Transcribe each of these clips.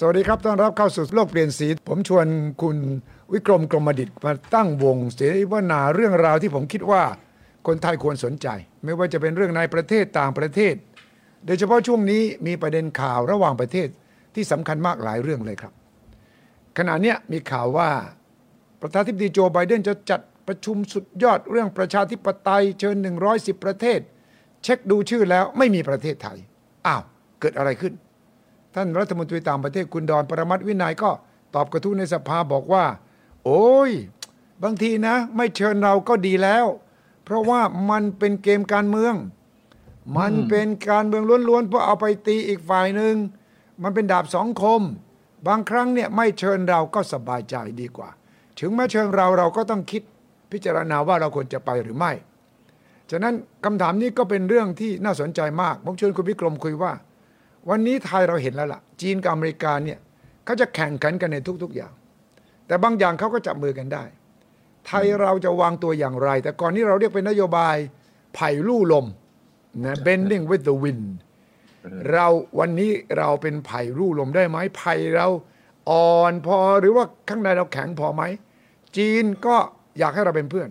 สวัสดีครับ ต้อนรับเข้าสู่โลกเปลี่ยนสี ผมชวนคุณวิกรมกรมดิตมาตั้งวงเสวนาเรื่องราวที่ผมคิดว่าคนไทยควรสนใจ ไม่ว่าจะเป็นเรื่องในประเทศต่างประเทศ โดยเฉพาะช่วงนี้มีประเด็นข่าวระหว่างประเทศที่สำคัญมากหลายเรื่องเลยครับ ขณะนี้มีข่าวว่าประธานาธิบดีโจไบเดนจะจัดประชุมสุดยอดเรื่องประชาธิปไตยเชิญ 110 ประเทศ เช็คดูชื่อแล้วไม่มีประเทศไทยอ้าวเกิดอะไรขึ้น ท่านรัฐมนตรีต่างประเทศคุณดอนปรมัตวินัยก็ตอบกระทู้ในสภาบอกว่า โอ้ย บางทีนะ ไม่เชิญเราก็ดีแล้ว เพราะว่ามันเป็นเกมการเมือง มันเป็นการเมืองล้วนๆเพื่อเอาไปตีอีกฝ่ายหนึ่งมันเป็นดาบสองคม บางครั้งเนี่ยไม่เชิญเราก็สบายใจดีกว่า ถึงแม้เชิญเราเราก็ต้องคิดพิจารณาว่าเราควรจะไปหรือไม่ ฉะนั้นคำถามนี้ก็เป็นเรื่องที่น่าสนใจมาก ผมชวนคุณวิกรมคุยว่า วันนี้ไทยเราเห็นแล้วล่ะ จีนกับอเมริกาเนี่ยเขาจะแข่งขันกันในทุก ๆอย่าง แต่บางอย่างเขาก็จับมือกันได้ ไทยเราจะวางตัวอย่างไร แต่ก่อนนี้เราเรียกเป็นนโยบายไผ่ลู่ลมนะ bending with the wind เราวันนี้เราเป็นไผ่ลู่ลมได้ไหมไผ่เราอ่อนพอหรือว่าข้างในเราแข็งพอไหม จีนก็อยากให้เราเป็นเพื่อน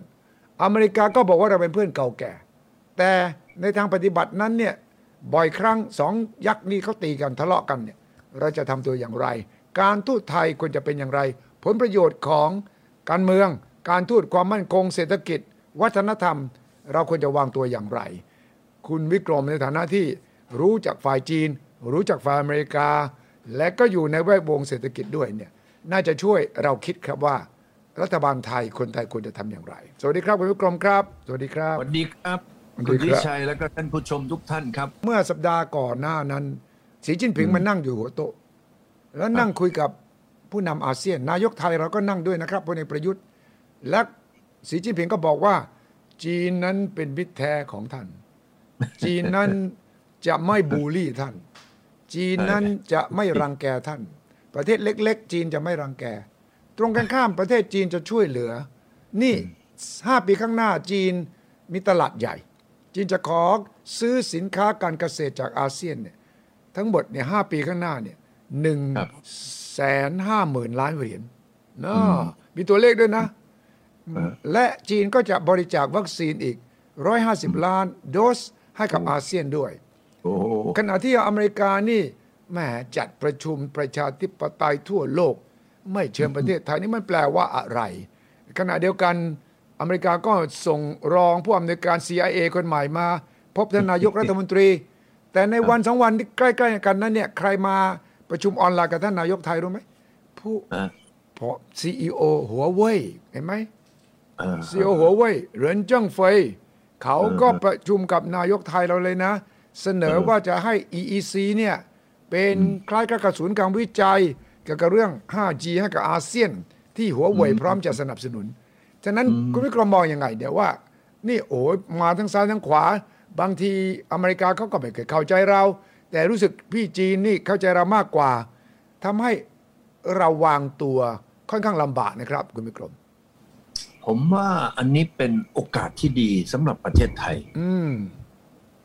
อเมริกาก็บอกว่าเราเป็นเพื่อนเก่าแก่ แต่ในทางปฏิบัตินั้นเนี่ย บ่อยครั้งสองยักษ์นี้เขาตีกันทะเลาะกันเนี่ยเราจะทำตัวอย่างไร การทูตไทยควรจะเป็นอย่างไร ผลประโยชน์ของการเมือง การทูตความมั่นคงเศรษฐกิจ วัฒนธรรม เราควรจะวางตัวอย่างไร คุณวิกรมในฐานะที่รู้จากฝ่ายจีน รู้จากฝ่ายอเมริกา และก็อยู่ในแวดวงเศรษฐกิจด้วยเนี่ยน่าจะช่วยเราคิดครับว่ารัฐบาลไทยคนไทยควรจะทำอย่างไร สวัสดีครับคุณวิกรมครับ สวัสดีครับ สวัสดีครับ คุดีณครับวิชัยแล้วก็ท่านผู้ชมทุกท่านครับ เมื่อสัปดาห์ก่อนหน้านั้น สีจิ้นผิงมานั่งอยู่หัวโต๊ะ แล้วนั่งคุยกับผู้นำอาเซียน นายกไทยเราก็นั่งด้วยนะครับพลเอกประยุทธ์ และสีจิ้นผิงก็บอกว่า จีนนั้นเป็นมิตรแท้ของท่าน จีนนั้นจะไม่บูลลี่ท่าน จีนนั้นจะไม่รังแกท่าน ประเทศเล็ก ๆ จีนจะไม่รังแก ตรงกันข้ามประเทศจีนจะช่วยเหลือ นี่ห้าปีข้างหน้าจีนมีตลาดใหญ่ จีนจะขอซื้อสินค้าการเกษตรจากอาเซียนเนี่ยทั้งหมดเนี่ยห้าปีข้างหน้าเนี่ยหนึ่งครับแสนห้าหมื่นล้านเหรียญเนาะมีตัวเลขด้วยนะ และจีนก็จะบริจาควัคซีนอีก150ล้านโดสให้กับอาเซียนด้วยโอ้ขณะที่อเมริกานี่แหมจัดประชุมประชาธิปไตยทั่วโลก ไม่เชิญประเทศไทยนี่มันแปลว่าอะไร ขณะเดียวกัน อเมริกาก็ส่งรองผู้อำนวยการ CIA คนใหม่มา พบท่านนายกรัฐมนตรี แต่ในวันสองวันที่ใกล้ๆกันนั้นเนี่ยใครมาประชุมออนไลน์กับท่านนายกไทยรู้ไหมผู้อะพอ CEO หัวเว่ยเห็นไหมเออซีโอหัวเว่ยเหรินเจิ้งเฟยเขาก็ประชุมกับนายกไทยเราเลยนะ เสนอว่าจะให้ EEC เนี่ยเป็นคล้ายกับกระสุนการวิจัยเกี่ยวกับเรื่อง 5G ให้กับอาเซียน ที่หัวเว่ยพร้อมจะสนับสนุน ฉะนั้นคุณวิกรมมองยังไง เดี๋ยวว่า นี่โอ้ยมาทั้งซ้ายทั้งขวา บางทีอเมริกาเขาก็ไม่เคยเข้าใจเรา แต่รู้สึกพี่จีนนี่เข้าใจเรามากกว่าทำให้เราวางตัวค่อนข้างลำบากนะครับ คุณวิกรม ผมว่าอันนี้เป็นโอกาสที่ดีสำหรับประเทศไทย อืม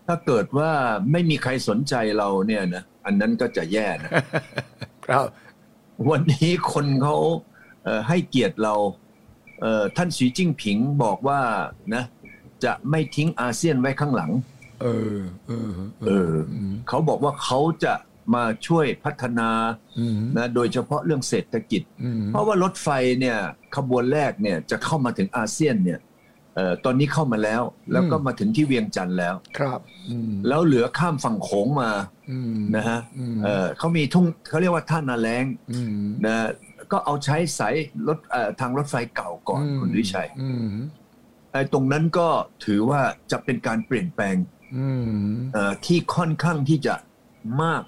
ถ้าเกิดว่าไม่มีใครสนใจเราเนี่ยนะอันนั้นก็จะแย่นะครับ วันนี้คนเขาเอ่อให้เกียรติเราเอ่อ ท่านสีจิ้งผิงบอกว่านะจะไม่ทิ้งอาเซียนไว้ข้างหลัง เออ เออ เอออเขาบอกว่าเขาจะมาช่วยพัฒนาอืมนะโดยเฉพาะเรื่องเศรษฐกิจอืมเพราะว่ารถไฟเนี่ยขบวนแรกเนี่ยจะเข้ามาถึงอาเซียนเนี่ยเอ่อตอนนี้เข้ามาแล้ว แล้วก็มาถึงที่เวียงจันทร์แล้วครับอืมแล้วเหลือข้ามฝั่งโขงมาอืมนะฮะอืมเอ่อเขามีทุ่งเขาเรียกว่าท่านาแรงอืมนะ ก็เอาใช้สายรถเอ่อทางรถไฟเก่าก่อนคุณวิชัยอืมไอ้ตรงนั้นก็ถือว่าจะเป็นการเปลี่ยนแปลงอืมเอ่อที่ค่อนข้างที่จะมาก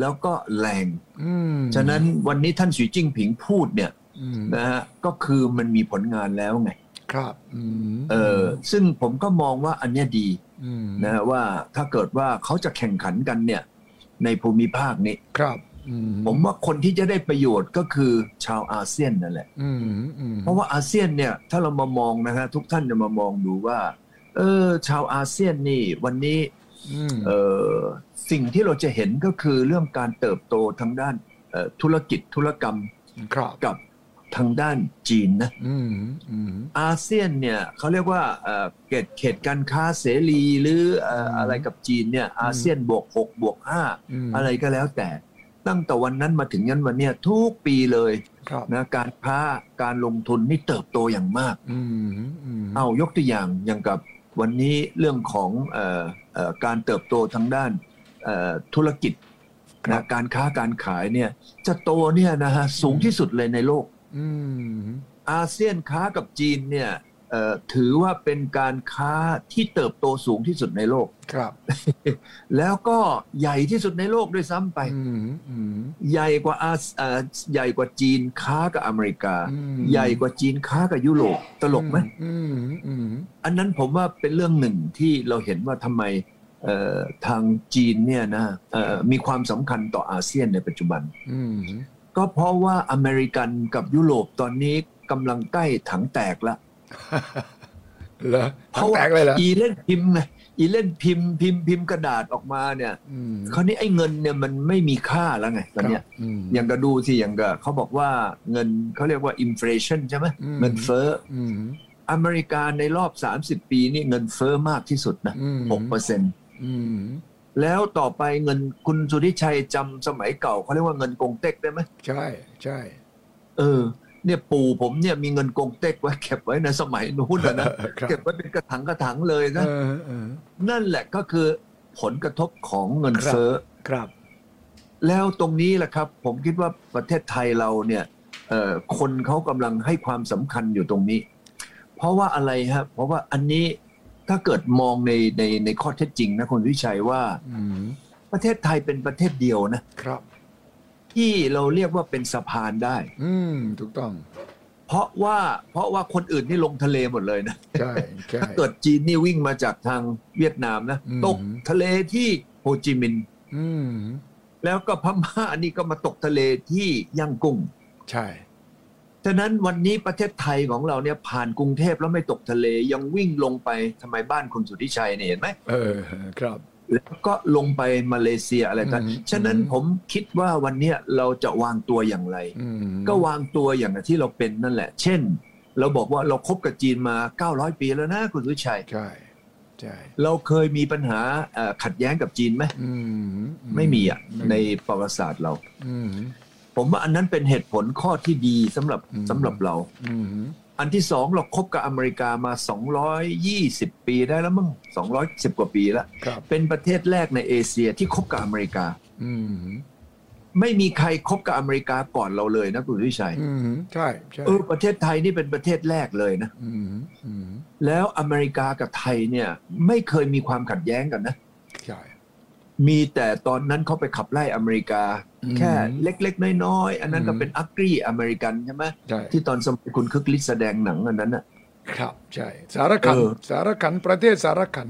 แล้วก็แรงอืมฉะนั้นวันนี้ท่านสีจิ้งผิงพูดเนี่ยอืมนะฮะก็คือมันมีผลงานแล้วไง ครับอืมเออซึ่งผมก็มองว่าอันเนี้ยดีอืมนะว่าถ้าเกิดว่าเขาจะแข่งขันกันเนี่ย ในภูมิภาคนี้ครับอืม ผมว่าคนที่จะได้ประโยชน์ก็คือชาวอาเซียนนั่นแหละอืมอืมเพราะว่าอาเซียนเนี่ยถ้าเรามามองนะฮะทุกท่านจะมามองดูว่า เออ ชาวอาเซียนนี่ วันนี้อืมเออสิ่งที่เราจะเห็นก็คือเรื่องการเติบโตทางด้านเอ่อธุรกิจธุรกรรมครับกับทางด้านจีนนะอืมอืมอาเซียนเนี่ยเขาเรียกว่าเอ่อเขตเขตการค้าเสรีหรือเอ่ออืมอะไรกับจีนเนี่ยอาเซียนบวกหกบวกห้ามอะไรก็แล้วแต่ ตั้งแต่วันนั้นมาถึงยันวันเนี้ยทุกปีเลยครับนะการค้าการลงทุนนี่เติบโตอย่างมากอืมอืมเอายกตัวอย่างอย่างกับวันนี้เรื่องของเอ่อเอ่อการเติบโตทางด้านเอ่อธุรกิจนะการค้าการขายเนี่ย จะโตเนี่ยนะฮะสูงที่สุดเลยในโลกอืมอาเซียนค้ากับจีนเนี่ยเอ่อ ถือว่าเป็นการค้าที่เติบโตสูงที่สุดในโลกครับ แล้วก็ใหญ่ที่สุดในโลกด้วยซ้ำไปอืมอืมใหญ่กว่าอาเอ่อใหญ่กว่าจีนค้ากับอเมริกาอืมใหญ่กว่าจีนค้ากับยุโรปตลกไหมอืมอืมอันนั้นผมว่าเป็นเรื่องหนึ่งที่เราเห็นว่าทำไมเอ่อทางจีนเนี่ยนะเอ่อมีความสำคัญต่ออาเซียนในปัจจุบันอืมก็เพราะว่าอเมริกันกับยุโรปตอนนี้กำลังใกล้ถังแตกละ เหรอเพทั้งราะแตว่ากเลยเหรออีเล่นพิมพ์ไงอีเล่นพิมพ์พิมพ์พิมพ์กระดาษออกมาเนี่ยอืมคราวนี้ไอ้เงินเนี่ยมันไม่มีค่าแล้วไงตอนเนี้ยครับอืมอย่างก็ดูสิอย่างก็เขาบอกว่าเงินเขาเรียกว่าอินฟลชันใช่ไหมอืมเงินเฟ้ออืมอเมริกาในรอบ 30 ปีนี่เงินเฟ้อมากที่สุดนะอืมหกเปอร์เซ็นต์อืมแล้วต่อไปเงินคุณสุทธิชัยจำสมัยเก่าเขาเรียกว่าเงินกงเต็กได้ไหมใช่ใช่เออ เนี่ยปู่ผมเนี่ยมีเงินกงเต็กไว้เก็บไว้ในสมัยนู้นนะนะครับเก็บไว้เป็นกระถังกระถังเลยนะเออเออนั่นแหละก็คือผลกระทบของเงินเฟ้อครับ แล้วตรงนี้แหละครับ ผมคิดว่าประเทศไทยเราเนี่ยเอ่อคนเขากำลังให้ความสำคัญอยู่ตรงนี้ เพราะว่าอะไรฮะเพราะว่าอันนี้ถ้าเกิดมองในในในข้อเท็จจริงนะคุณวิชัยว่าอืมประเทศไทยเป็นประเทศเดียวนะครับ ที่เราเรียกว่าเป็นสะพานได้ อืมถูกต้อง เพราะว่าเพราะว่าคนอื่นนี่ลงทะเลหมดเลยนะใช่ใช่ถ้าเกิดจีนนี่วิ่งมาจากทางเวียดนามนะอืมตกทะเลที่โฮจิมินห์อืมแล้วก็พม่าอันนี้ก็มาตกทะเลที่ย่างกุ้ง ใช่ฉะนั้นวันนี้ประเทศไทยของเราเนี่ยผ่านกรุงเทพแล้วไม่ตกทะเลยังวิ่งลงไปทำไมบ้านคุณสุทธิชัยเนี่ยเห็นไหมเออครับ แล้วก็ลงไปมาเลเซียอะไรกันอืมฉะนั้นผมคิดว่าวันเนี้ยเราจะวางตัวอย่างไรอืมก็วางตัวอย่างที่เราเป็นนั่นแหละ เช่น เราบอกว่าเราคบกับจีนมา 900 ปีแล้วนะคุณสุทธิชัยใช่ใช่เราเคยมีปัญหาเอ่อขัดแย้งกับจีนไหมอืมไม่มีอะไม่ในประวัติศาสตร์เราอืม ผมว่าอันนั้นเป็นเหตุผลข้อที่ดีสำหรับอืมสำหรับเราอืมอันที่สองเราคบกับอเมริกามา 220 ปีได้แล้วมั้ง210 กว่าปีแล้วครับเป็นประเทศแรกในเอเชียที่คบกับอเมริกาอืมไม่มีใครคบกับอเมริกาก่อนเราเลยนะคุณวิชัยอืมใช่ใช่เออประเทศไทยนี่เป็นประเทศแรกเลยนะอืมอืมแล้วอเมริกากับไทยเนี่ย ไม่เคยมีความขัดแย้งกันนะใช่มีแต่ตอนนั้นเขาไปขับไล่อเมริกาอืม แค่เล็ก ๆ น้อยๆอันนั้นก็อืมเป็นอักรีอเมริกันใช่ไหมใช่ที่ตอนสมัยคุณคึกฤทธิ์แสดงหนังอันนั้นน่ะครับใช่สารขันเออสารขันประเทศสารขัน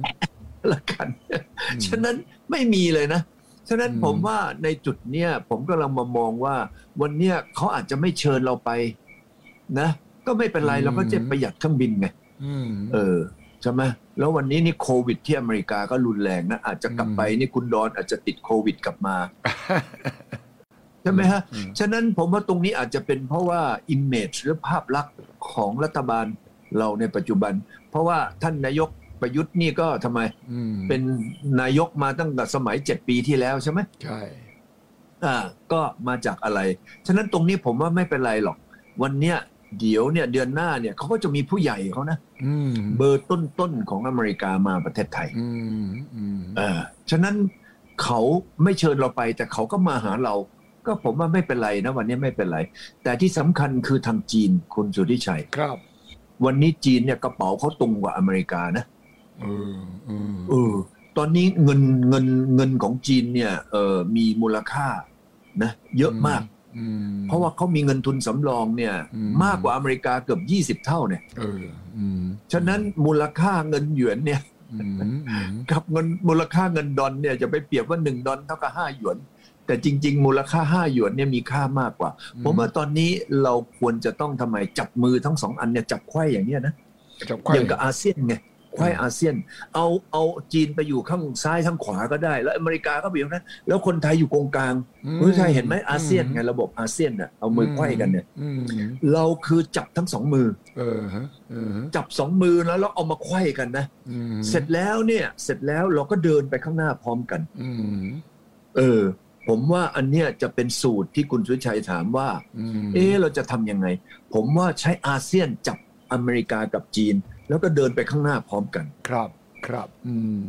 ละกันฉะนั้นไม่มีเลยนะฉะนั้นอืมผมว่าในจุดเนี้ยผมก็ลังมามองว่า วันเนี้ยเขาอาจจะไม่เชิญเราไป นะ ก็ไม่เป็นไรเราก็จะประหยัดเครื่องบินไงอืมเออใช่ไหมแล้ววันนี้นี่โควิดที่อเมริกาก็รุนแรงนะอาจจะกลับไปนี่คุณดอนอาจจะติดโควิดกลับมา ใช่ไหมฮะอืมฉะนั้นผมว่าตรงนี้อาจจะเป็นเพราะว่า image หรือภาพลักษณ์ของรัฐบาลเราในปัจจุบัน เพราะว่าท่านนายกประยุทธ์นี่ก็ทำไมอืมเป็นนายกมาตั้งแต่สมัย7ปีที่แล้วใช่ไหมใช่อ่าก็มาจากอะไร ฉะนั้นตรงนี้ผมว่าไม่เป็นไรหรอก วันเนี้ยเดี๋ยวเนี่ยเดือนหน้าเนี่ยเขาก็จะมีผู้ใหญ่เขานะอืมเบอร์ต้นๆของอเมริกามาประเทศไทยอืมอืมเออฉะนั้นเขาไม่เชิญเราไปแต่เขาก็มาหาเรา ก็ผมว่าไม่เป็นไรนะวันนี้ไม่เป็นไร แต่ที่สำคัญคือทางจีนคุณสุทธิชัยครับ วันนี้จีนเนี่ยกระเป๋าเขาตุงกว่าอเมริกานะเอออืมเออตอนนี้เงินเงินเงินของจีนเนี่ยเออมีมูลค่านะ เยอะมากอืมเพราะว่าเขามีเงินทุนสำรองเนี่ยอืมมากกว่าอเมริกาเกือบ20เท่าเนี่ยเอออืมฉะนั้นมูลค่าเงินหยวนเนี่ยอืมอืมกับเงินมูลค่าเงินดอลเนี่ยจะไปเปรียบว่า1ดอลเท่ากับ5หยวน แต่จริง ๆ มูลค่า5หยวนเนี่ยมีค่ามากกว่า ผมว่าตอนนี้เราควรจะต้องทำไมจับมือทั้งสองอันเนี่ยจับไขว้อย่างเนี้ยนะจับไขว้อย่างกับอาเซียนไงไขว้อาเซียน เอาเอาจีนไปอยู่ข้างซ้ายข้างขวาก็ได้ แล้วอเมริกาก็ไปอยู่นั้นแล้วคนไทยอยู่ตรงกลางอืมคุณชัยเห็นไหมอาเซียนไงระบบอาเซียนน่ะเอามือไขว้กันเนี่ยอืมเราคือจับทั้งสองมือเออฮะเออฮะจับสองมือแล้วแล้วเอามาไขว้กันนะอืมเสร็จแล้วเนี่ยเสร็จแล้วเราก็เดินไปข้างหน้าพร้อมกันอืมเออ ผมว่าอันเนี้ยจะเป็นสูตรที่คุณสุชัยถามว่าอืมเอ๊ะเราจะทำยังไง ผมว่าใช้อาเซียนจับอเมริกากับจีน แล้วก็เดินไปข้างหน้าพร้อมกัน ครับครับ อืม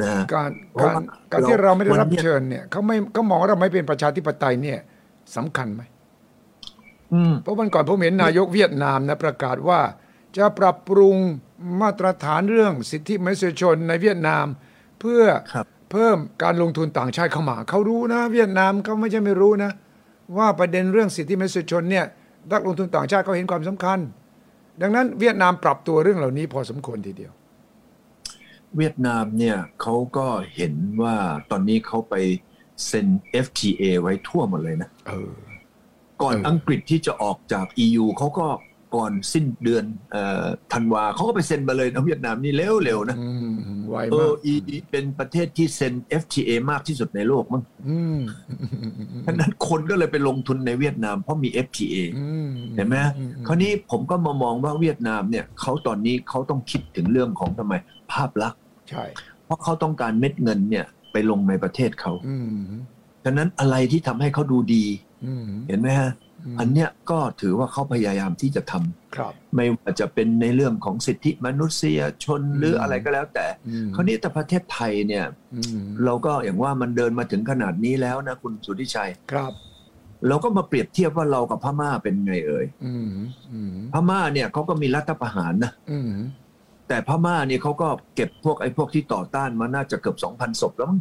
นะฮะการเพราะการว่าการที่เราไม่ได้วันรับเนี้ยเชิญเนี่ยเขาไม่เขามองว่าเราไม่เป็นประชาธิปไตยเนี่ยสำคัญไหมอืมเพราะวันก่อนผมเห็นนายกเวียดนามนะประกาศว่า จะปรับปรุงมาตรฐานเรื่องสิทธิมนุษยชนในเวียดนาม เพื่อครับ เพิ่มการลงทุนต่างชาติเข้ามา เขารู้นะ เวียดนามเขาไม่ใช่ไม่รู้นะ ว่าประเด็นเรื่องสิทธิมนุษยชนเนี่ยนักลงทุนต่างชาติเขาเห็นความสำคัญ ดังนั้นเวียดนามปรับตัวเรื่องเหล่านี้พอสมควรทีเดียว เวียดนามเนี่ยเขาก็เห็นว่าตอนนี้เขาไปเซ็น FTA ไว้ทั่วหมดเลยนะเออก่อนเอออัอังกฤษที่จะออกจาก EU เขาก็ก่อนสิ้นเดือนเอ่อธันวาเขาก็ไปเซ็นมาเลยนะเวียดนามนี่เร็วๆนะ อืมไวเอมาอกอีเป็นประเทศที่เซ็น FTA มากที่สุดในโลกมั้งอืมฉะนั้นคนก็เลยไปลงทุนในเวียดนามเพราะมี FTA อืมเห็นไหมอืมคราวนี้ผมก็มามองว่าเวียดนามเนี่ยเขาตอนนี้เขาต้องคิดถึงเรื่องของทำไมภาพลักษณ์ใช่เพราะเขาต้องการเม็ดเงินเนี่ยไปลงในประเทศเขาอืมฉะนั้นอะไรที่ทำให้เขาดูดีอืมเห็นไหมฮะ อันเนี้ยก็ถือว่าเขาพยายามที่จะทำครับไม่ว่าจะเป็นในเรื่องของสิทธิมนุษยชนหรืออะไรก็แล้ว แต่อืมคราวนี้แต่ประเทศไทยเนี่ยอืมเราก็อย่างว่ามันเดินมาถึงขนาดนี้แล้วนะคุณสุทธิชัยครับเราก็มาเปรียบเทียบว่าเรากับพม่าเป็นไงเอ่ยอืมอืมพม่าเนี่ยเขาก็มีรัฐประหารนะอืมแต่พม่าเนี่ยเขาก็เก็บพวกไอ้พวกที่ต่อต้านมาน่าจะเกือบ2,000ศพแล้วมั้ง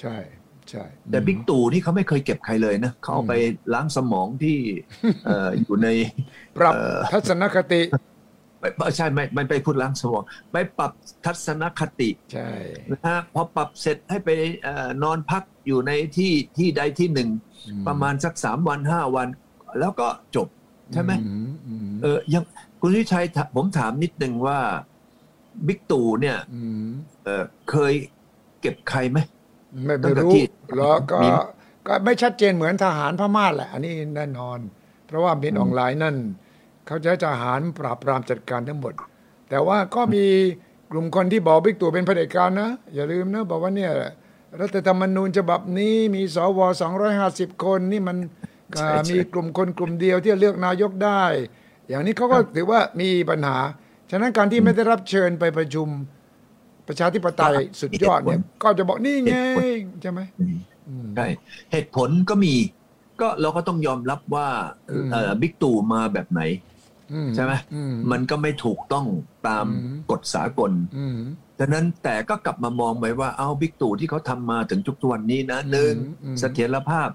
ใช่ ใช่แต่บิ๊กตู่นี่เขาไม่เคยเก็บใครเลยนะเขาเอาไปล้างสมองที่เอ่ออยู่ในปรับเอ่อทัศนคติไม่ไม่ใช่ไม่ไม่ไปพูดล้างสมองไปปรับทัศนคติใช่นะฮะพอปรับเสร็จให้ไปเอ่อนอนพักอยู่ในที่ที่ใดที่หนึ่ง ประมาณสักสามวันห้าวัน แล้วก็จบใช่ไหมอือืมเออยังคุณวิชัยถผมถามนิดนึงว่าบิ๊กตู่เนี่ยอืมเออเคยเก็บใครไหม ไม่ตั้ไม่งแต่รู้ที่แล้วก็มีก็ไม่ชัดเจนเหมือนทหารพม่าแหละ อันนี้แน่นอน เพราะว่ามินออนไลน์นั่น เขาจะให้ทหารปราบปรามจัดการทั้งหมด แต่ว่าก็มีกลุ่มคนที่บอกบิ๊กตู่เป็นเผด็จการนะ อย่าลืมนะ บอกว่าเนี่ยรัฐธรรมนูญฉบับนี้มีสว250 คนนี่มันอ่ามีกลุ่มคนกลุ่มเดียวที่จะเลือกนายกได้ อย่างนี้เขาก็ถือว่ามีปัญหา ฉะนั้นการที่ไม่ได้รับเชิญไปประชุม ประชาธิปไตยสุดยอดเนี่ย ก็จะบอกนี่ไงใช่ไหมใช่เหตุผลก็มี ก็เราก็ต้องยอมรับว่าอืมเอ่อบิ๊กตู่มาแบบไหนอืใช่ไหมอืมมันก็ไม่ถูกต้องตามอืมกฎสากลอืมดังนั้นแต่ก็กลับมามองไปว่าเอาบิ๊กตู่ที่เขาทำมาถึงทุกตัวนนี้นะหนึ่งอืมเสถียรภาพ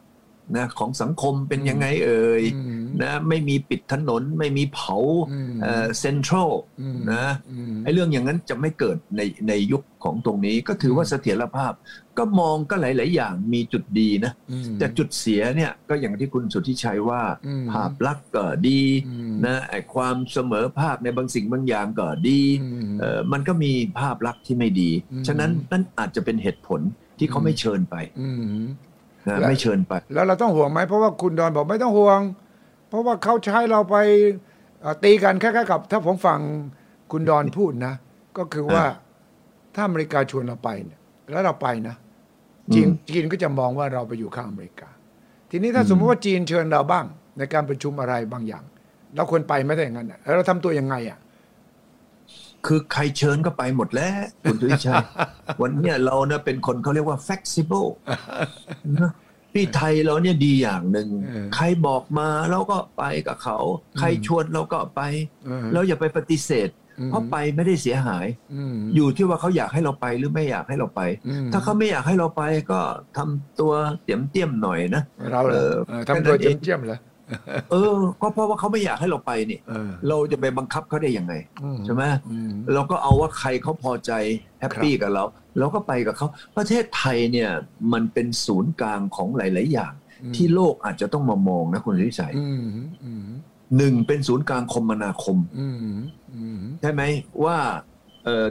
นะของสังคมเป็นยังไงเอ่ยอืมนะไม่มีปิดถนนไม่มีเผาอืมเซ็นทรัลอืมนะอืมไอ้เรื่องอย่างนั้นจะไม่เกิดในในยุคของตรงนี้ก็ถือว่าเสถียรภาพ ก็มองก็หลาย ๆ อย่างมีจุดดีนะอืมแต่จุดเสียเนี่ยก็อย่างที่คุณสุทธิชัยว่าอืมภาพลักษณ์ก็ดีอืมนะไอ้ความเสมอภาคในบางสิ่งบางอย่างก็ดีอืมเออมันก็มีภาพลักษณ์ที่ไม่ดีอืมฉะนั้นนั่นอาจจะเป็นเหตุผลที่เขาไม่เชิญไปอืม นะและไม่เชิญไป แล้วเราต้องห่วงไหมเพราะว่าคุณดอนบอกไม่ต้องห่วง เพราะว่าเขาใช้เราไปเอ่อตีกันคล้ายๆกับ ถ้าผมฟังคุณดอนพูดนะ ก็คือว่าถ้าอเมริกาชวนเราไปเนี่ยแล้วเราไปนะจีนอืมจีนก็จะมองว่าเราไปอยู่ข้างอเมริกา ทีนี้ถ้าสมมติว่าจีนเชิญเราบ้าง ในการประชุมอะไรบางอย่าง เราควรไปไหม่ได้อย่างนั้นน่ะแล้วเราทำตัวยังไงอะ คือใครเชิญก็ไปหมดแล้ว คุณสุทธิชัยวันเนี้ยเราเนี่ยเป็นคนเขาเรียกว่า flexible นะที่ไทยเราเนี่ยดีอย่างหนึ่งเออใครบอกมาเราก็ไปกับเขา ใครชวนเราก็ไปเออเราอย่าไปปฏิเสธอืมเพราะไปไม่ได้เสียหายอืมอยู่ที่ว่าเขาอยากให้เราไปหรือไม่อยากให้เราไปอืมถ้าเขาไม่อยากให้เราไปก็ทำตัวเตียมเตี้ยมๆหน่อยนะเราเหรอเออเออทำตัวแค่นั้นเองเจียมๆเหรอ เออ ก็เพราะว่าเขาไม่อยากให้เราไปนี่เออเราจะไปบังคับเขาได้ยังไงอืใช่ไหมอืมเราก็เอาว่าใครเขาพอใจแฮปปี้กับเราเราก็ไปกับเขาประเทศไทยเนี่ยมันเป็นศูนย์กลางของหลาย ๆ อย่างอืมที่โลกอาจจะต้องมามองนะคุณวิชัยอืมอืมหนึ่งเป็นศูนย์กลางคมนาคมอืมอืมใช่ไหมว่าเอ่อ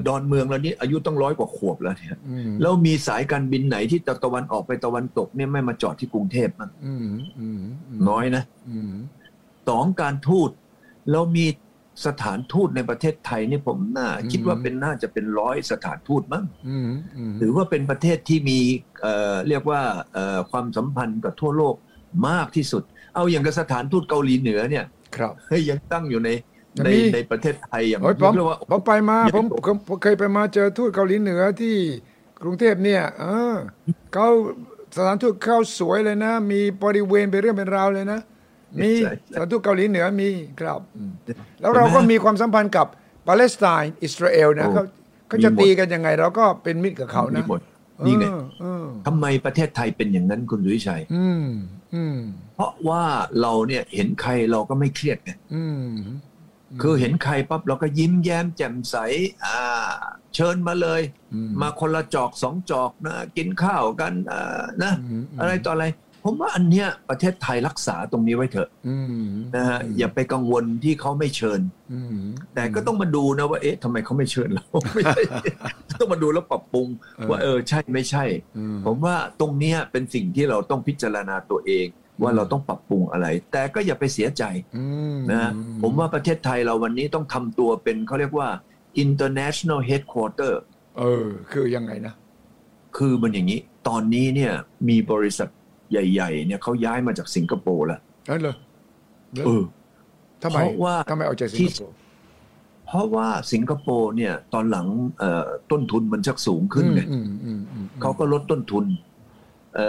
ดอนเมืองแล้วนี่อายุต้องร้อยกว่าขวบแล้วเนี่ยอืมแล้วมีสายการบินไหนที่จากตะวันออกไปตะวันตกเนี่ยไม่มาจอดที่กรุงเทพมั้งอืมอืมมน้อยนะอืมสองการทูตแล้วมีสถานทูตในประเทศไทยนี่ผมน่าคิดว่าเป็นน่าจะเป็นร้อยสถานทูตมั้งอืมอืมถือว่าเป็นประเทศที่มีเอ่อเรียกว่าเอ่อความสัมพันธ์กับทั่วโลกมากที่สุด เอาอย่างกับสถานทูตเกาหลีเหนือเนี่ยครับเฮ้ยยังตั้งอยู่ในยัง ในมีในประเทศไทยอย่างโอ้ยผมเรียกว่าผมไปมาใหญ่ผมโตผมผมเคยไปมาเจอทูตเกาหลีเหนือที่กรุงเทพเนี่ย เออเขาสถานทูตเข้าสวยเลยนะ มีบริเวณเป็นเรื่องเป็นราวเลยนะ มีใช่สถานทูตเกาหลีเหนือมีครับอืมแล้วเราก็มีความสัมพันธ์กับปาเลสไตน์อิสราเอลนะโอ้เขาเขาจะตีกันยังไง เราก็เป็นมิตรกับเขามีนะหมดนี่ไงเออเออทำไมประเทศไทยเป็นอย่างนั้นคุณดุวิชัยอืมอืมเพราะว่าเราเนี่ยเห็นใครเราก็ไม่เครียดไงอืม คือเห็นใครปั๊บเราก็ยิ้มแย้มแจ่มใสอ่าเชิญมาเลยอืมมาคนละจอกสองจอกนะกินข้าวกันอ่านะอืมอะไรต่ออะไร ผมว่าอันเนี้ยประเทศไทยรักษาตรงนี้ไว้เถอะอืมนะฮะอย่าไปกังวลที่เขาไม่เชิญอืมแต่ก็ต้องมาดูนะว่าเอ๊ะทำไมเขาไม่เชิญเราไม่ใช่ต้องมาดูแล้วปรับปรุง ว่าเออใช่ไม่ใช่อืมผมว่าตรงเนี้ยเป็นสิ่งที่เราต้องพิจารณาตัวเอง ว่าเราต้องปรับปรุงอะไร แต่ก็อย่าไปเสียใจอืมนะผมว่าประเทศไทยเราวันนี้ต้องทำตัวเป็นเขาเรียกว่า international headquarter เออ คือยังไงนะ คือมันอย่างนี้ ตอนนี้เนี่ยมีบริษัทใหญ่ ๆ เนี่ยเขาย้ายมาจากสิงคโปร์แล้วนั่นเหรอเออทำไมเพราะว่าทำไมเอาใจสิงคโปร์เพราะว่าสิงคโปร์เนี่ย ตอนหลังเอ่อต้นทุนมันชักสูงขึ้นไงอืมอืมอืมเขาก็ลดต้นทุนเอ่อ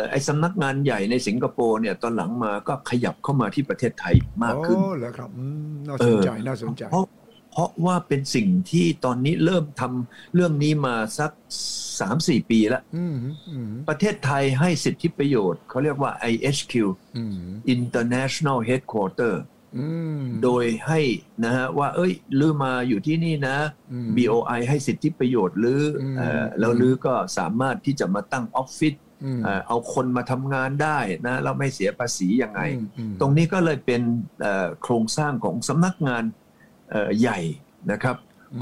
ไอ้สำนักงานใหญ่ในสิงคโปร์เนี่ยตอนหลังมาก็ขยับเข้ามาที่ประเทศไทยมากขึ้นอ๋อเหรอครับอืมน่าสนใจเออน่าสนใจเพราะเพราะว่าเป็นสิ่งที่ตอนนี้เริ่มทำเรื่องนี้มาสักสามสี่ปีแล้วอืมอืมประเทศไทยให้สิทธิประโยชน์ เขาเรียกว่า IHQ อืม International Headquarter อืมโดยให้นะฮะว่า เอ้ยลือมาอยู่ที่นี่นะอืม BOI ให้สิทธิประโยชน์หรืออมเอ่อแล้วลือก็สามารถที่จะมาตั้งออฟฟิศอืม เอ่อเอาคนมาทำงานได้นะเราไม่เสียภาษียังไงอืมอืมตรงนี้ก็เลยเป็นเอ่อโครงสร้างของสำนักงานเอ่อใหญ่นะครับ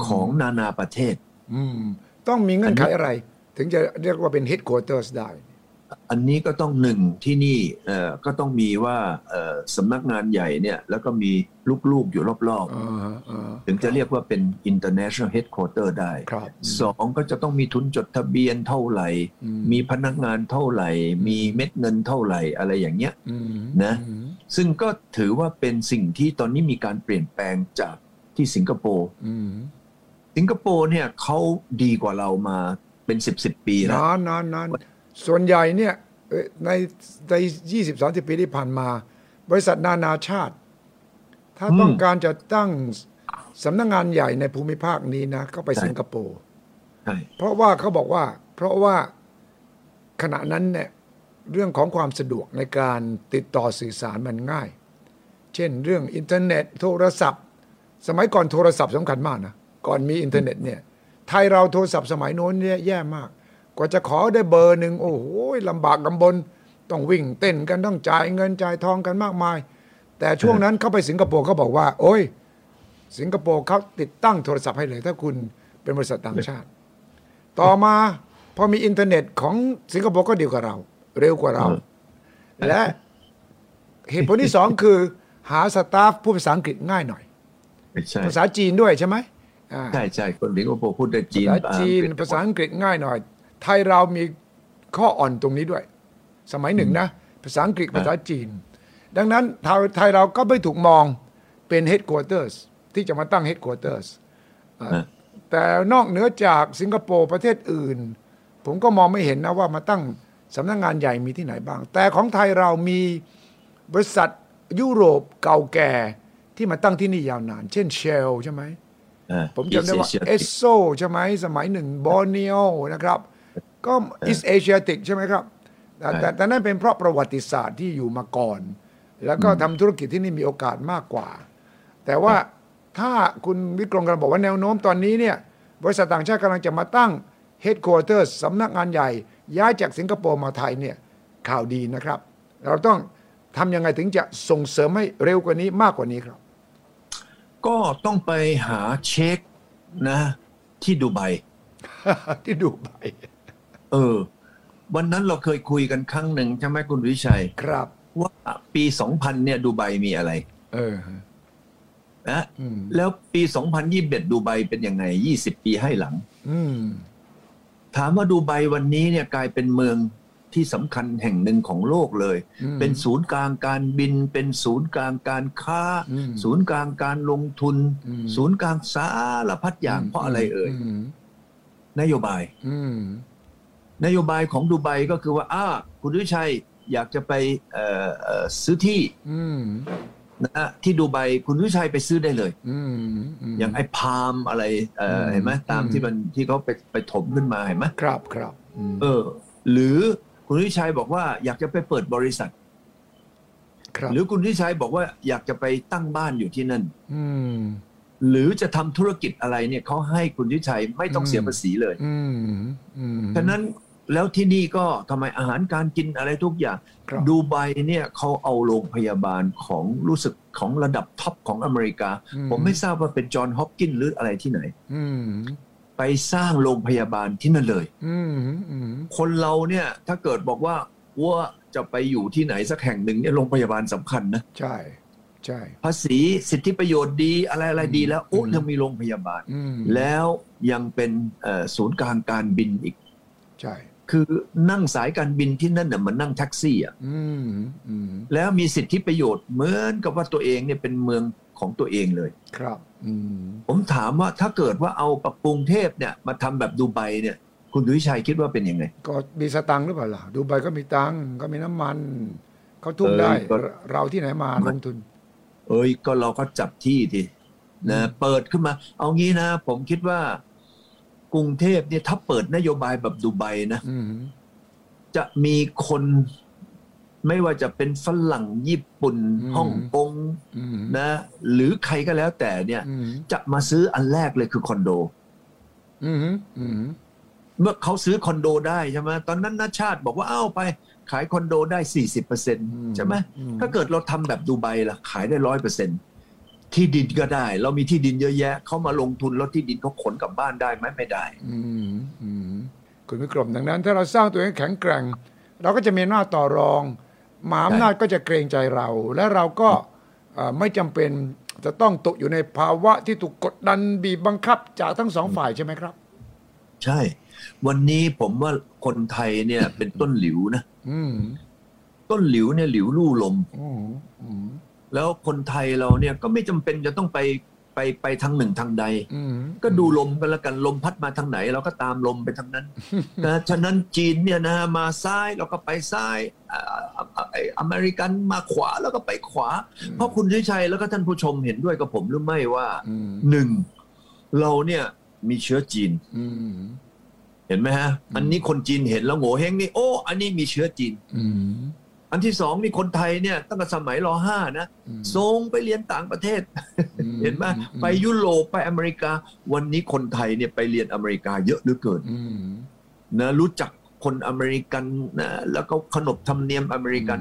ของนานาประเทศอืมต้องมีเงื่อนไขอะไร ถึงจะเรียกว่าเป็น headquarters ได้ อันนี้ก็ต้องหนึ่งที่นี่เอ่อก็ต้องมีว่าเอ่อสำนักงานใหญ่เนี่ยแล้วก็มีลูกๆอยู่รอบอ่าอ่าๆถึงจะเรียกว่าเป็น international headquarter ได้ครับสองก็จะต้องมีทุนจดทะเบียนเท่าไหร่อืมมีพนักงานเท่าไหร่ มีเม็ดเงินเท่าไหร่อะไรอย่างเงี้ยอืมนะอืมซึ่งก็ถือว่าเป็นสิ่งที่ตอนนี้มีการเปลี่ยนแปลงจากที่สิงคโปร์อืมสิงคโปร์เนี่ยเขาดีกว่าเรามาเป็นสิบสิบปีแล้วนานนานนาน ส่วนใหญ่เนี่ยเอ่อในในยี่สิบสามสิบปีที่ผ่านมา บริษัทนานาชาติ ถ้าอืมต้องการจะตั้งสำนักงานใหญ่ในภูมิภาคนี้นะ ก็ไปใช่สิงคโปร์ใช่เพราะว่าเขาบอกว่า เพราะว่าขณะนั้นเนี่ยเรื่องของความสะดวกในการติดต่อสื่อสารมันง่าย เช่นเรื่องอินเทอร์เน็ต โทรศัพท์ สมัยก่อนโทรศัพท์สำคัญมากนะ ก่อนมีอินเทอร์เน็ตเนี่ย ไทยเราโทรศัพท์สมัยโน้นเนี่ยแย่มากก ว่าจะขอได้เบอร์หนึ่งโอ้โหลำบากลำบน ต้องวิ่งเต้นกันต้องจ่ายเงินจ่ายทองกันมากมาย แต่ช่วงนั้นเข้าไปสิงคโปร์เขาบอกว่า โอ้ย สิงคโปร์เขาติดตั้งโทรศัพท์ให้เลย ถ้าคุณเป็นบริษัทต่างชาติ ต่อมาพอมีอินเทอร์เน็ตของสิงคโปร์ก็ดีกว่าเรา เร็วกว่าเรา และเหตุผลที่สองคือ หาสตาฟผู้ภาษาอังกฤษง่ายหน่อยไม่ใช่ภาษาจีนด้วยใช่ไหมอ่าใช่ใช่คนสิงคโปร์พูดได้จีนภาษาจีนอังกฤษภาษาอังกฤษง่ายหน่อย ไทยเรามีข้ออ่อนตรงนี้ด้วย สมัยหนึ่งนะ ภาษาอังกฤษภาษาจีน ดังนั้นไทยไทยเราก็ไม่ถูกมองเป็น headquarters ที่จะมาตั้ง headquarters อ่าฮะแต่นอกเหนือจากสิงคโปร์ประเทศอื่น ผมก็มองไม่เห็นนะว่ามาตั้งสำนักงงานใหญ่มีที่ไหนบ้าง แต่ของไทยเรามีบริษัทยุโรปเก่าแก่ที่มาตั้งที่นี่ยาวนาน เช่นเชลใช่ไหมอ่าผมจำได้ว่า East Asia เอสโซใช่ไหมสมัยหนึ่งบอร์เนียนะครับ ก็ East Asiatic ใช่ไหมครับแต่แต่แต่นั่นเป็นเพราะประวัติศาสตร์ที่อยู่มาก่อน แล้วก็ทำธุรกิจที่นี่มีโอกาสมากกว่า แต่ว่าถ้าคุณวิกรมกำลังบอกว่าแนวโน้มตอนนี้เนี่ยบริษัทต่างชาติกำลังจะมาตั้ง Headquarters สำนักงานใหญ่ ย้ายจากสิงคโปร์มาไทยเนี่ยข่าวดีนะครับ เราต้องทำยังไงถึงจะส่งเสริมให้เร็วกว่านี้มากกว่านี้ครับ ก็ต้องไปหาเช็คนะ ที่ดูไบที่ดูไบ เออ วันนั้นเราเคยคุยกันครั้งหนึ่งใช่ไหมคุณวิชัย ครับ ว่าปี2000เนี่ยดูไบมีอะไร เออนะอืมแล้วปี2021ดูไบเป็นยังไง20ปีให้หลังอืมถามว่าดูไบวันนี้เนี่ยกลายเป็นเมืองที่สำคัญแห่งหนึ่งของโลกเลยอืมเป็นศูนย์กลางการบิน เป็นศูนย์กลางการค้าอืมศูนย์กลางการลงทุนอืมศูนย์กลางสารพัดอย่างเพราะอะไรเอ่ยมนโยบายอืม นโยบายของดูไบก็คือว่าอ้าคุณวิชัยอยากจะไปเอ่อเอ่อซื้อที่อืมนะที่ดูไบคุณวิชัยไปซื้อได้เลยอืมมอย่างไอ้พามอะไรเอ่ออืมเห็นไหมตามอืมที่มันที่เขาไปไปถมขึ้นมาเห็นไหมครับครับอืมเออ หรือคุณวิชัยบอกว่าอยากจะไปเปิดบริษัทครับหรือคุณวิชัยบอกว่าอยากจะไปตั้งบ้านอยู่ที่นั่นอืมหรือจะทำธุรกิจอะไรเนี่ยเขาให้คุณวิชัยไม่ต้องอืมเสียภาษีเลยอืมอืมฉะนั้น แล้วที่นี่ก็ทำไมอาหารการกินอะไรทุกอย่างครับดูไบเนี่ยเขาเอาโรงพยาบาลของรู้สึกของระดับท็อปของอเมริกาอืมผมไม่ทราบว่าเป็น Johns Hopkins หรืออะไรที่ไหนอืมไปสร้างโรงพยาบาลที่นั่นเลยอืมอืมคนเราเนี่ยถ้าเกิดบอกว่าว่าจะไปอยู่ที่ไหนสักแห่งหนึ่งเนี่ยโรงพยาบาลสำคัญนะ ใช่ใช่ภาษีสิทธิประโยชน์ดีอะไรอะไรดีแล้วโอ้อืมยังมีโรงพยาบาลอืมแล้วยังเป็นเอ่อศูนย์กลางการบินอีก ใช่ คือนั่งสายการบินที่นั่นน่ะเหมือนนั่งแท็กซี่อะอืมอืมแล้วมีสิทธิประโยชน์เหมือนกับว่าตัวเองเนี่ยเป็นเมืองของตัวเองเลย ครับอืมผมถามว่าถ้าเกิดว่าเอาปรับปรุงเทพเนี่ย มาทำแบบดูไบเนี่ย คุณดุวิชัยคิดว่าเป็นยังไง ก็มีสตังค์หรือเปล่าล่ะดูไบก็มีตังค์ก็มีน้ำมันเขาทุ่มเออได้ก็เราที่ไหนมาลงทุน เอ้ยก็เราก็จับที่ทีนะเปิดขึ้นมา เอางี้นะ ผมคิดว่า กรุงเทพเนี่ยถ้าเปิดนโยบายแบบดูไบนะอืมจะมีคนไม่ว่าจะเป็นฝรั่งญี่ปุ่นอืมฮ่องกงอืมนะ หรือใครก็แล้วแต่เนี่ยอืมจะมาซื้ออันแรกเลยคือคอนโดอืมอืมเมื่อเขาซื้อคอนโดได้ใช่ไหมตอนนั้นนาชาติบอกว่าเอ้าไป ขายคอนโดได้40%ใช่ไหมอืมถ้าเกิดเราทำแบบดูไบล่ะ ขายได้ร้อยเปอร์เซ็น ที่ดินก็ได้ เรามีที่ดินเยอะแยะเขามาลงทุนแล้วที่ดินเขาขนกลับบ้านได้ไหมไม่ได้ อืมอืมคุณวิกรมดังนั้น ถ้าเราสร้างตัวเองแข็งแกร่ง เราก็จะมีหน้าจต่อรองมหาอำนาจก็จะเกรงใจเรา และเราก็เอ่อไม่จำเป็นจะต้องตกอยู่ในภาวะที่ถูกกดดันบีบบังคับจากทั้งสองฝ่ายใช่ไหมครับ ใช่ วันนี้ผมว่าคนไทยเนี่ยเป็นต้นหลิวนะอืมต้นหลิวเนี่ยหลิวลู่ลมอืมอืม แล้วคนไทยเราเนี่ยก็ไม่จำเป็นจะต้องไปไปไปทางหนึ่งทางใดอืมก็ดูลมกันละกันลมพัดมาทางไหน เราก็ตามลมไปทางนั้นนะฉะนั้นจีนเนี่ยนะมาซ้ายเราก็ไปซ้ายอ่าอ่าไอ้อเมริกันมาขวาแล้วก็ไปขวา เพราะคุณชัยแล้วก็ท่านผู้ชมเห็นด้วยกับผมหรือไม่ว่าอืมหนึ่งเราเนี่ยมีเชื้อจีนอืมเห็นไหมฮะ อันนี้คนจีนเห็นแล้วโง่เฮงนี่โอ้ อันนี้มีเชื้อจีน อืมอันที่สองนี่คนไทยเนี่ยตั้งแต่สมัยรห้านะอืมส่งไปเรียนต่างประเทศอืมเห็นไหมอืมไปยุโรปไปอเมริกา วันนี้คนไทยเนี่ยไปเรียนอเมริกาเยอะเหลือเกินอืมนะรู้จักคนอเมริกันนะแล้วก็ขนบธรรมเนียมอเมริกัน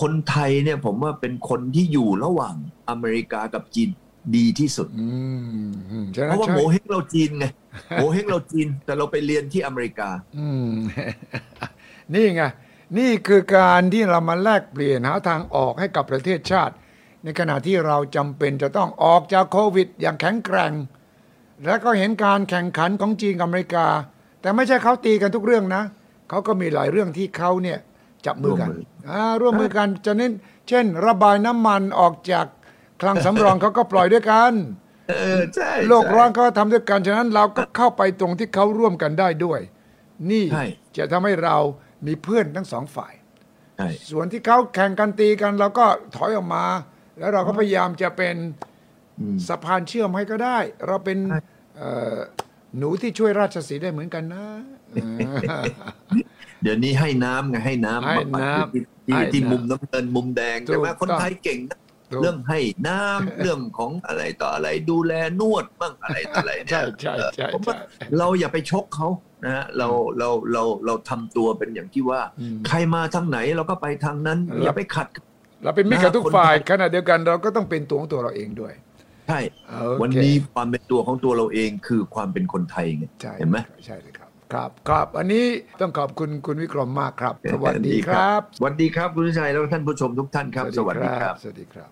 คนไทยเนี่ยผมว่าเป็นคนที่อยู่ระหว่างอเมริกากับจีนดีที่สุดอืมอืมใช่เพราะว่าใช่โงเฮงเราจีนไงโงเฮงเราจีน แต่เราไปเรียนที่อเมริกาอืมนี่ไง นี่คือการที่เรามาแลกเปลี่ยนหาทางออกให้กับประเทศชาติ ในขณะที่เราจำเป็นจะต้องออกจากโควิด อย่างแข็งแกร่ง แล้วก็เห็นการแข่งขันของจีนกับอเมริกา แต่ไม่ใช่เขาตีกันทุกเรื่องนะเขาก็มีหลายเรื่องที่เขาเนี่ยจับมือกันร่วมมืออ่าร่วมมือกันจะเน้นเช่น ระบายน้ำมันออกจากคลังสำรองเขาก็ปล่อยด้วยกันเออใช่โลกใช่ร้อนเขาทำด้วยกันฉะนั้นเราก็เข้าไปตรงที่เขาร่วมกันได้ด้วย นี่ใช่จะทำให้เรา มีเพื่อนทั้งสองฝ่ายใช่ส่วนที่เขาแข่งกันตีกันเราก็ถอยออกมา แล้วเราก็พยายามจะเป็นอืมสะพานเชื่อมให้ก็ได้ เราเป็นใช่เอ่อหนูที่ช่วยราชสีห์ได้เหมือนกันนะเออเดี๋ยวนี้ให้น้ำไงให้น้ำให้มาปัดน้ำที่ที่ให้ที่น้ำมุมน้ำเงินมุมแดงใช่ไหมถูกคนต้องไทยเก่งนะถูก เรื่องให้น้ำเรื่องของอะไรต่ออะไร ดูแลนวดบ้างอะไรต่ออะไรเนี่ใช่ยใช่ใช่ผมว่าใช่เราอย่าไปชกเขานะฮะเราเราเราเราทำตัวเป็นอย่างที่ว่าอืมใครมาทางไหนเราก็ไปทางนั้นครับอย่าไปขัด เราเป็นมิตรกับทุกคนฝ่ายไทยขณะเดียวกันเราก็ต้องเป็นตัวของตัวเราเองด้วยใช่โอเควันนี้ความเป็นตัวของตัวเราเองคือความเป็นคนไทยไงใช่เห็นไหมใช่เลยครับครับครับอันนี้ต้องขอบคุณคุณวิกรมมากครับ สวัสดีครับสวัสดีครับคุณชัยแล้วก็ท่านผู้ชมทุกท่านครับ สวัสดีครับสวัสดีครับ